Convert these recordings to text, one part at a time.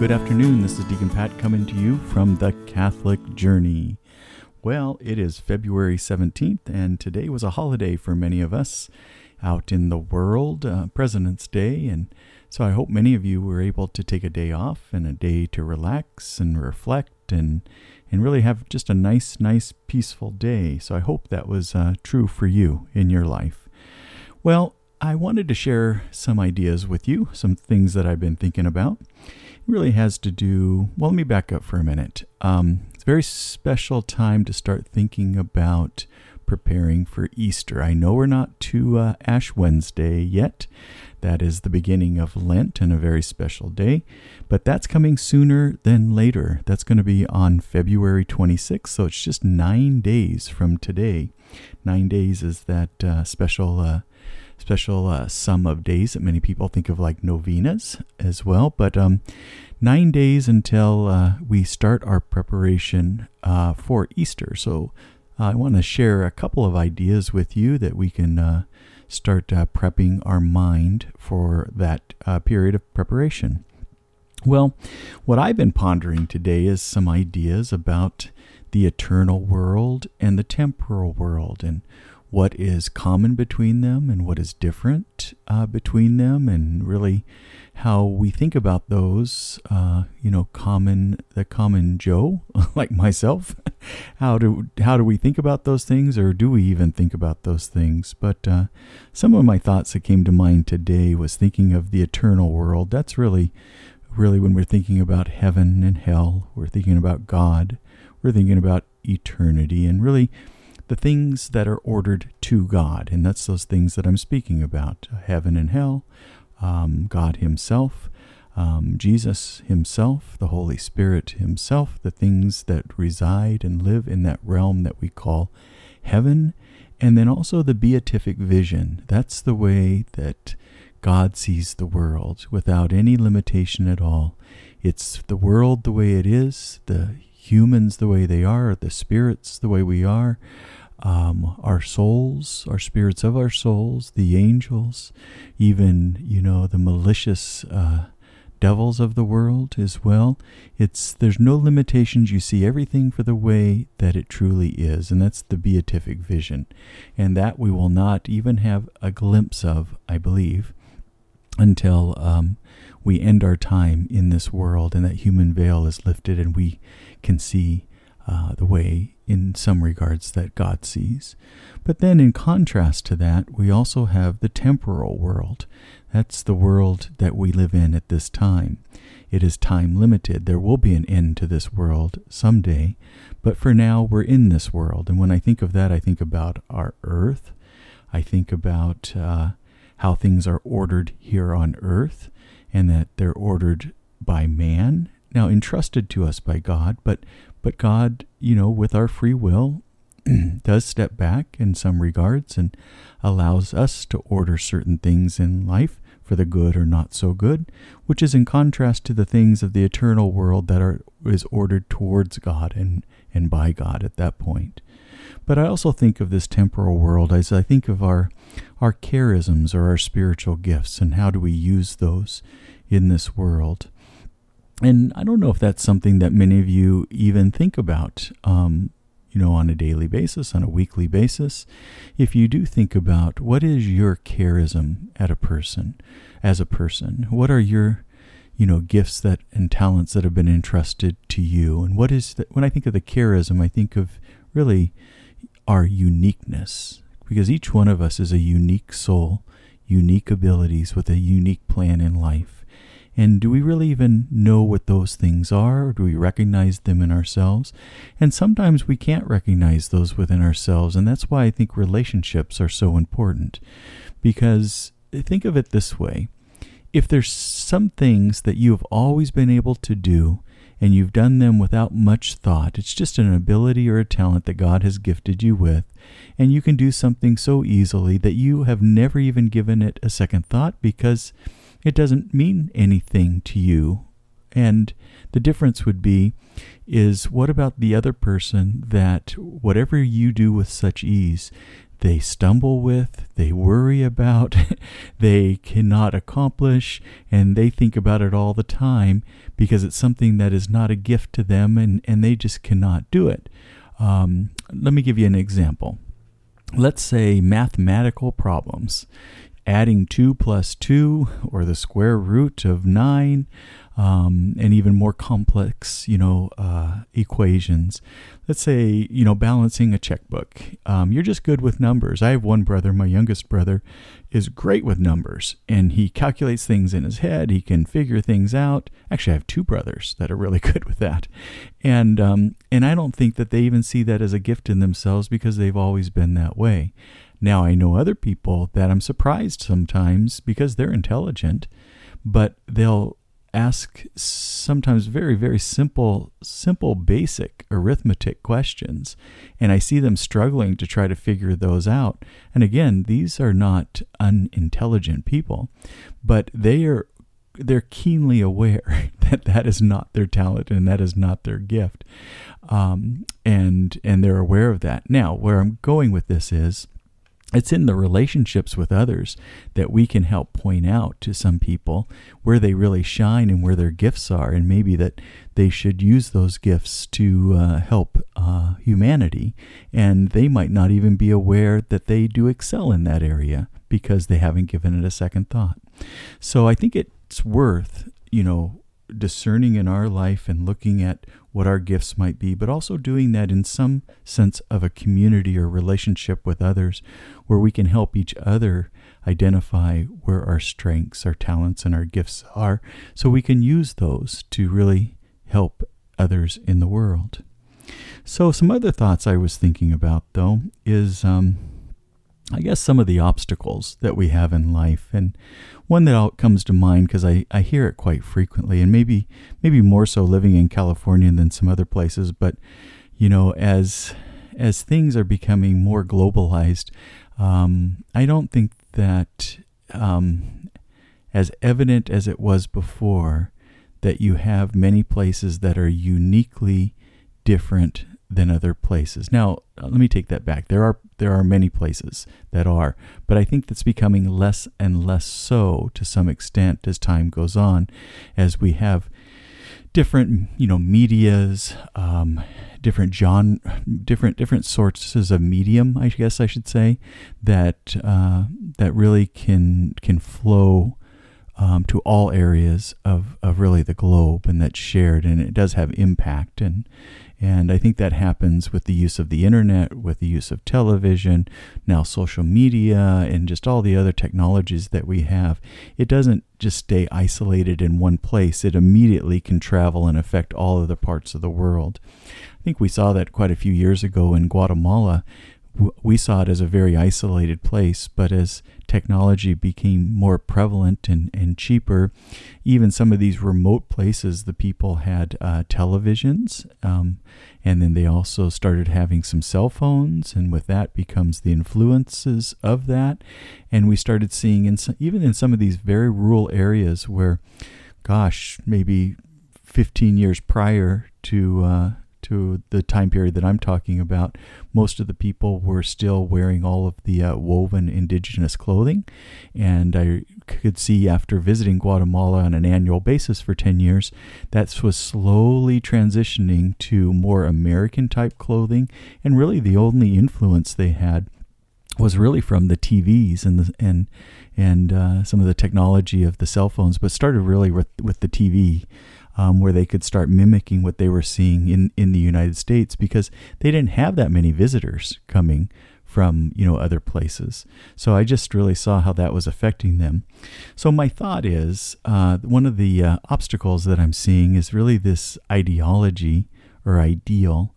good afternoon. This is Deacon Pat coming to you from the Catholic Journey. Well, it is February 17th, and today was a holiday for many of us out in the world, uh, President's Day, and so I hope many of you were able to take a day off and a day to relax and reflect and and really have just a nice, nice, peaceful day. So I hope that was uh, true for you in your life. Well, I wanted to share some ideas with you, some things that I've been thinking about It really has to do, well, let me back up for a minute. Um, it's a very special time to start thinking about preparing for Easter. I know we're not to uh, Ash Wednesday yet. That is the beginning of Lent and a very special day, but that's coming sooner than later. That's going to be on February 26th, so it's just nine days from today. Nine days is that uh, special uh, special uh, sum of days that many people think of like novenas as well. But um, nine days until uh, we start our preparation uh, for Easter. So uh, I want to share a couple of ideas with you that we can uh, start uh, prepping our mind for that period of preparation. Well, what I've been pondering today is some ideas about the eternal world and the temporal world and what is common between them and what is different uh, between them, and really how we think about those. Uh, you know, common the common Joe like myself. how do how do we think about those things, or do we even think about those things? But uh, some of my thoughts that came to mind today was thinking of the eternal world. That's really, really when we're thinking about heaven and hell, we're thinking about God. We're thinking about eternity, and really the things that are ordered to God. And that's those things that I'm speaking about heaven and hell, um, God Himself, um, Jesus Himself, the Holy Spirit Himself, the things that reside and live in that realm that we call heaven. And then also the beatific vision. That's the way that God sees the world without any limitation at all. It's the world the way it is, the humans the way they are, the spirits the way we are, um, our souls, our spirits of our souls, the angels, even, you know, the malicious uh, devils of the world as well. It's there's no limitations. You see everything for the way that it truly is, and that's the beatific vision, and that we will not even have a glimpse of, I believe, until um, we end our time in this world, and that human veil is lifted, and we can see uh, the way in some regards that God sees. But then, in contrast to that, we also have the temporal world. That's the world that we live in at this time. It is time limited. There will be an end to this world someday, but for now, we're in this world. And when I think of that, I think about our earth. I think about uh, how things are ordered here on earth and that they're ordered by man, now entrusted to us by God, but but God, you know, with our free will, does step back in some regards and allows us to order certain things in life for the good or not so good, which is in contrast to the things of the eternal world that are is ordered towards God and, and by God at that point. But I also think of this temporal world as I think of our our charisms or our spiritual gifts and how do we use those in this world. And I don't know if that's something that many of you even think about, um, you know, on a daily basis, on a weekly basis. If you do think about what is your charism at a person, as a person, what are your, you know, gifts that and talents that have been entrusted to you, and what is that? When I think of the charism, I think of really our uniqueness, because each one of us is a unique soul, unique abilities with a unique plan in life. And do we really even know what those things are? Or do we recognize them in ourselves? And sometimes we can't recognize those within ourselves. And that's why I think relationships are so important. Because think of it this way if there's some things that you have always been able to do, and you've done them without much thought. It's just an ability or a talent that God has gifted you with, and you can do something so easily that you have never even given it a second thought because it doesn't mean anything to you. And the difference would be is what about the other person that whatever you do with such ease, they stumble with, they worry about, they cannot accomplish, and they think about it all the time because it's something that is not a gift to them and, and they just cannot do it. Um, let me give you an example. Let's say mathematical problems adding 2 plus 2 or the square root of 9 um, and even more complex, you know, uh, equations. Let's say, you know, balancing a checkbook. Um, you're just good with numbers. I have one brother, my youngest brother, is great with numbers, and he calculates things in his head. He can figure things out. Actually, I have two brothers that are really good with that, and um, and I don't think that they even see that as a gift in themselves because they've always been that way. Now I know other people that I'm surprised sometimes because they're intelligent, but they'll ask sometimes very very simple simple basic arithmetic questions and i see them struggling to try to figure those out. And again these are not unintelligent people but they are they're keenly aware that that is not their talent and that is not their gift um, and and they're aware of that. Now where i'm going with this is it's in the relationships with others that we can help point out to some people where they really shine and where their gifts are, and maybe that they should use those gifts to uh, help uh, humanity. And they might not even be aware that they do excel in that area because they haven't given it a second thought. So I think it's worth, you know, discerning in our life and looking at what our gifts might be, but also doing that in some sense of a community or relationship with others where we can help each other identify where our strengths, our talents, and our gifts are so we can use those to really help others in the world. So, some other thoughts I was thinking about though is um, I guess some of the obstacles that we have in life, and one that comes to mind because I, I hear it quite frequently, and maybe maybe more so living in California than some other places. But you know, as as things are becoming more globalized, um, I don't think that um, as evident as it was before that you have many places that are uniquely different than other places. Now, let me take that back. There are there are many places that are, but I think that's becoming less and less so to some extent as time goes on, as we have different you know media's, um, different genre, different different sources of medium. I guess I should say that uh, that really can can flow. Um, to all areas of, of really the globe and that's shared and it does have impact and and I think that happens with the use of the internet, with the use of television, now social media, and just all the other technologies that we have. It doesn't just stay isolated in one place, it immediately can travel and affect all other parts of the world. I think we saw that quite a few years ago in Guatemala we saw it as a very isolated place, but as technology became more prevalent and, and cheaper, even some of these remote places, the people had uh, televisions, um, and then they also started having some cell phones, and with that becomes the influences of that, and we started seeing in some, even in some of these very rural areas where, gosh, maybe 15 years prior to uh, to the time period that I'm talking about, most of the people were still wearing all of the uh, woven indigenous clothing. And I could see after visiting Guatemala on an annual basis for 10 years, that was slowly transitioning to more American type clothing. And really, the only influence they had was really from the TVs and the and and uh, some of the technology of the cell phones, but started really with with the TV um, where they could start mimicking what they were seeing in, in the United States because they didn't have that many visitors coming from you know other places. So I just really saw how that was affecting them. So my thought is uh, one of the uh, obstacles that I'm seeing is really this ideology or ideal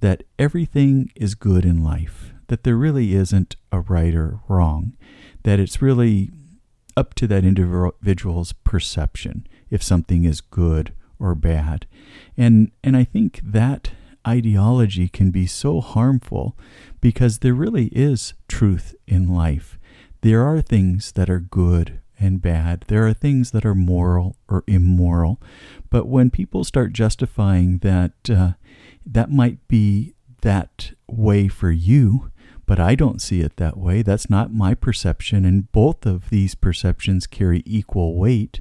that everything is good in life, that there really isn't a right or wrong, that it's really up to that individual's perception if something is good or bad. And and I think that ideology can be so harmful because there really is truth in life. There are things that are good and bad. There are things that are moral or immoral. But when people start justifying that uh, that might be that way for you, but I don't see it that way. That's not my perception. And both of these perceptions carry equal weight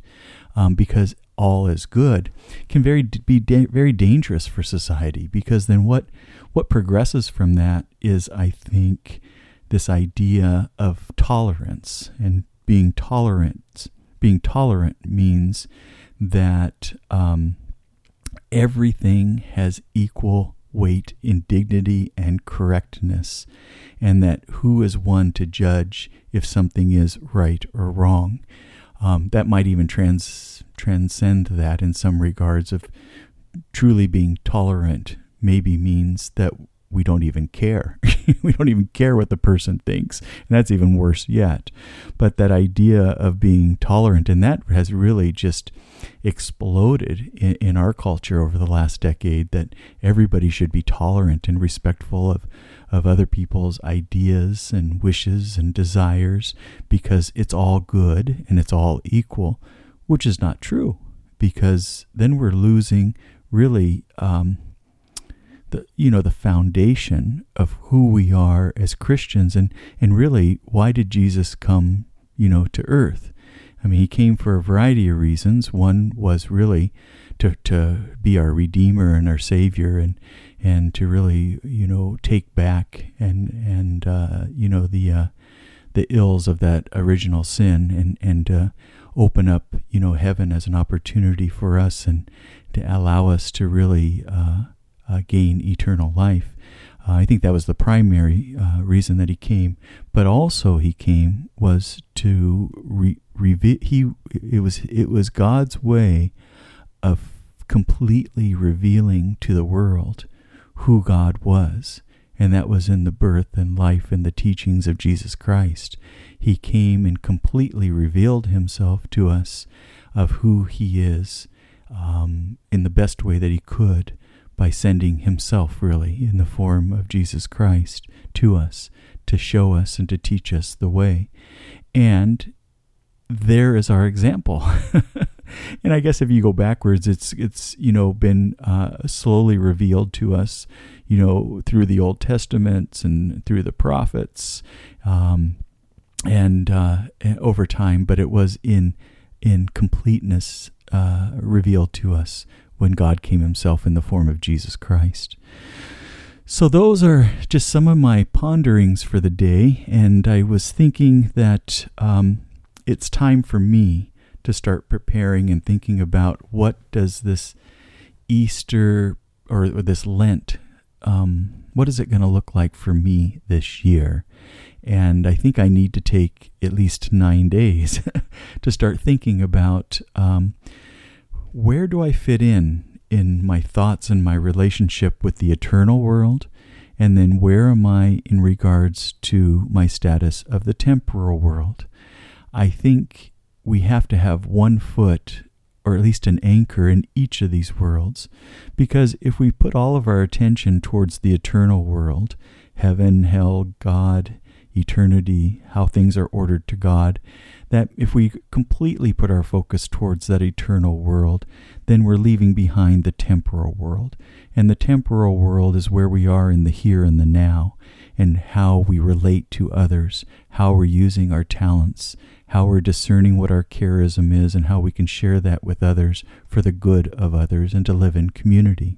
um, because all is good can very be da- very dangerous for society because then what what progresses from that is I think this idea of tolerance and being tolerant being tolerant means that um, everything has equal weight in dignity and correctness, and that who is one to judge if something is right or wrong. Um, that might even trans transcend that in some regards of truly being tolerant maybe means that we don't even care. we don't even care what the person thinks. And that's even worse yet. But that idea of being tolerant, and that has really just exploded in, in, our culture over the last decade that everybody should be tolerant and respectful of, of other people's ideas and wishes and desires because it's all good and it's all equal, which is not true because then we're losing really um, the you know the foundation of who we are as Christians and and really why did Jesus come you know to earth? I mean he came for a variety of reasons. One was really to to be our redeemer and our savior and and to really you know take back and and uh, you know the uh, the ills of that original sin and and uh, open up you know heaven as an opportunity for us and to allow us to really uh, uh, gain eternal life. Uh, I think that was the primary uh, reason that he came, but also he came was to re- reveal. He it was it was God's way of completely revealing to the world who God was, and that was in the birth and life and the teachings of Jesus Christ. He came and completely revealed himself to us of who he is um, in the best way that he could by sending himself, really, in the form of Jesus Christ to us to show us and to teach us the way. And there is our example. and I guess if you go backwards, it's it's you know been uh, slowly revealed to us, you know, through the Old Testaments and through the prophets, um, and uh, over time. But it was in in completeness uh, revealed to us when God came himself in the form of Jesus Christ. So, those are just some of my ponderings for the day, and I was thinking that um, it's time for me to start preparing and thinking about what does this Easter or, or this Lent, um, what is it going to look like for me this year? And I think I need to take at least nine days to start thinking about um, where do I fit in in my thoughts and my relationship with the eternal world? And then where am I in regards to my status of the temporal world? I think we have to have one foot or at least an anchor in each of these worlds. Because if we put all of our attention towards the eternal world, heaven, hell, God, eternity, how things are ordered to God, that if we completely put our focus towards that eternal world, then we're leaving behind the temporal world. And the temporal world is where we are in the here and the now, and how we relate to others, how we're using our talents, how we're discerning what our charism is, and how we can share that with others for the good of others and to live in community.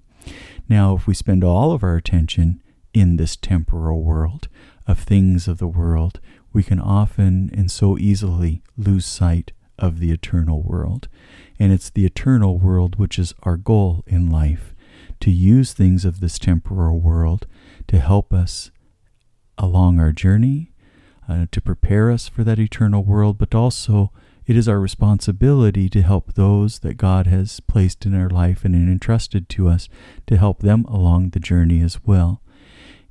Now, if we spend all of our attention in this temporal world, of things of the world, we can often and so easily lose sight of the eternal world. And it's the eternal world which is our goal in life to use things of this temporal world to help us along our journey, uh, to prepare us for that eternal world, but also it is our responsibility to help those that God has placed in our life and entrusted to us to help them along the journey as well.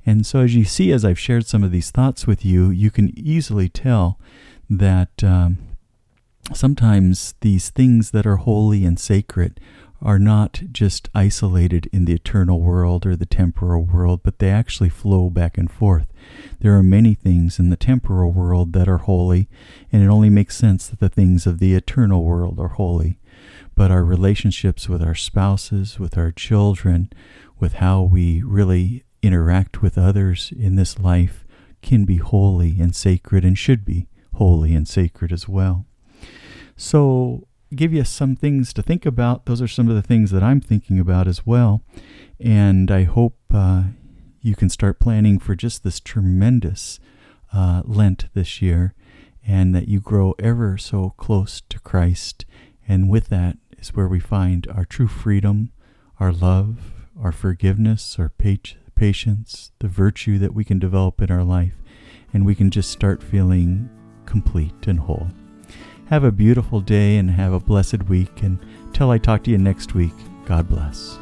And so, as you see, as I've shared some of these thoughts with you, you can easily tell that um, sometimes these things that are holy and sacred are not just isolated in the eternal world or the temporal world, but they actually flow back and forth. There are many things in the temporal world that are holy, and it only makes sense that the things of the eternal world are holy. But our relationships with our spouses, with our children, with how we really interact with others in this life can be holy and sacred and should be holy and sacred as well. So, give you some things to think about. Those are some of the things that I'm thinking about as well. And I hope uh, you can start planning for just this tremendous uh, Lent this year and that you grow ever so close to Christ. And with that is where we find our true freedom, our love, our forgiveness, our patience, the virtue that we can develop in our life, and we can just start feeling complete and whole. Have a beautiful day and have a blessed week. And till I talk to you next week, God bless.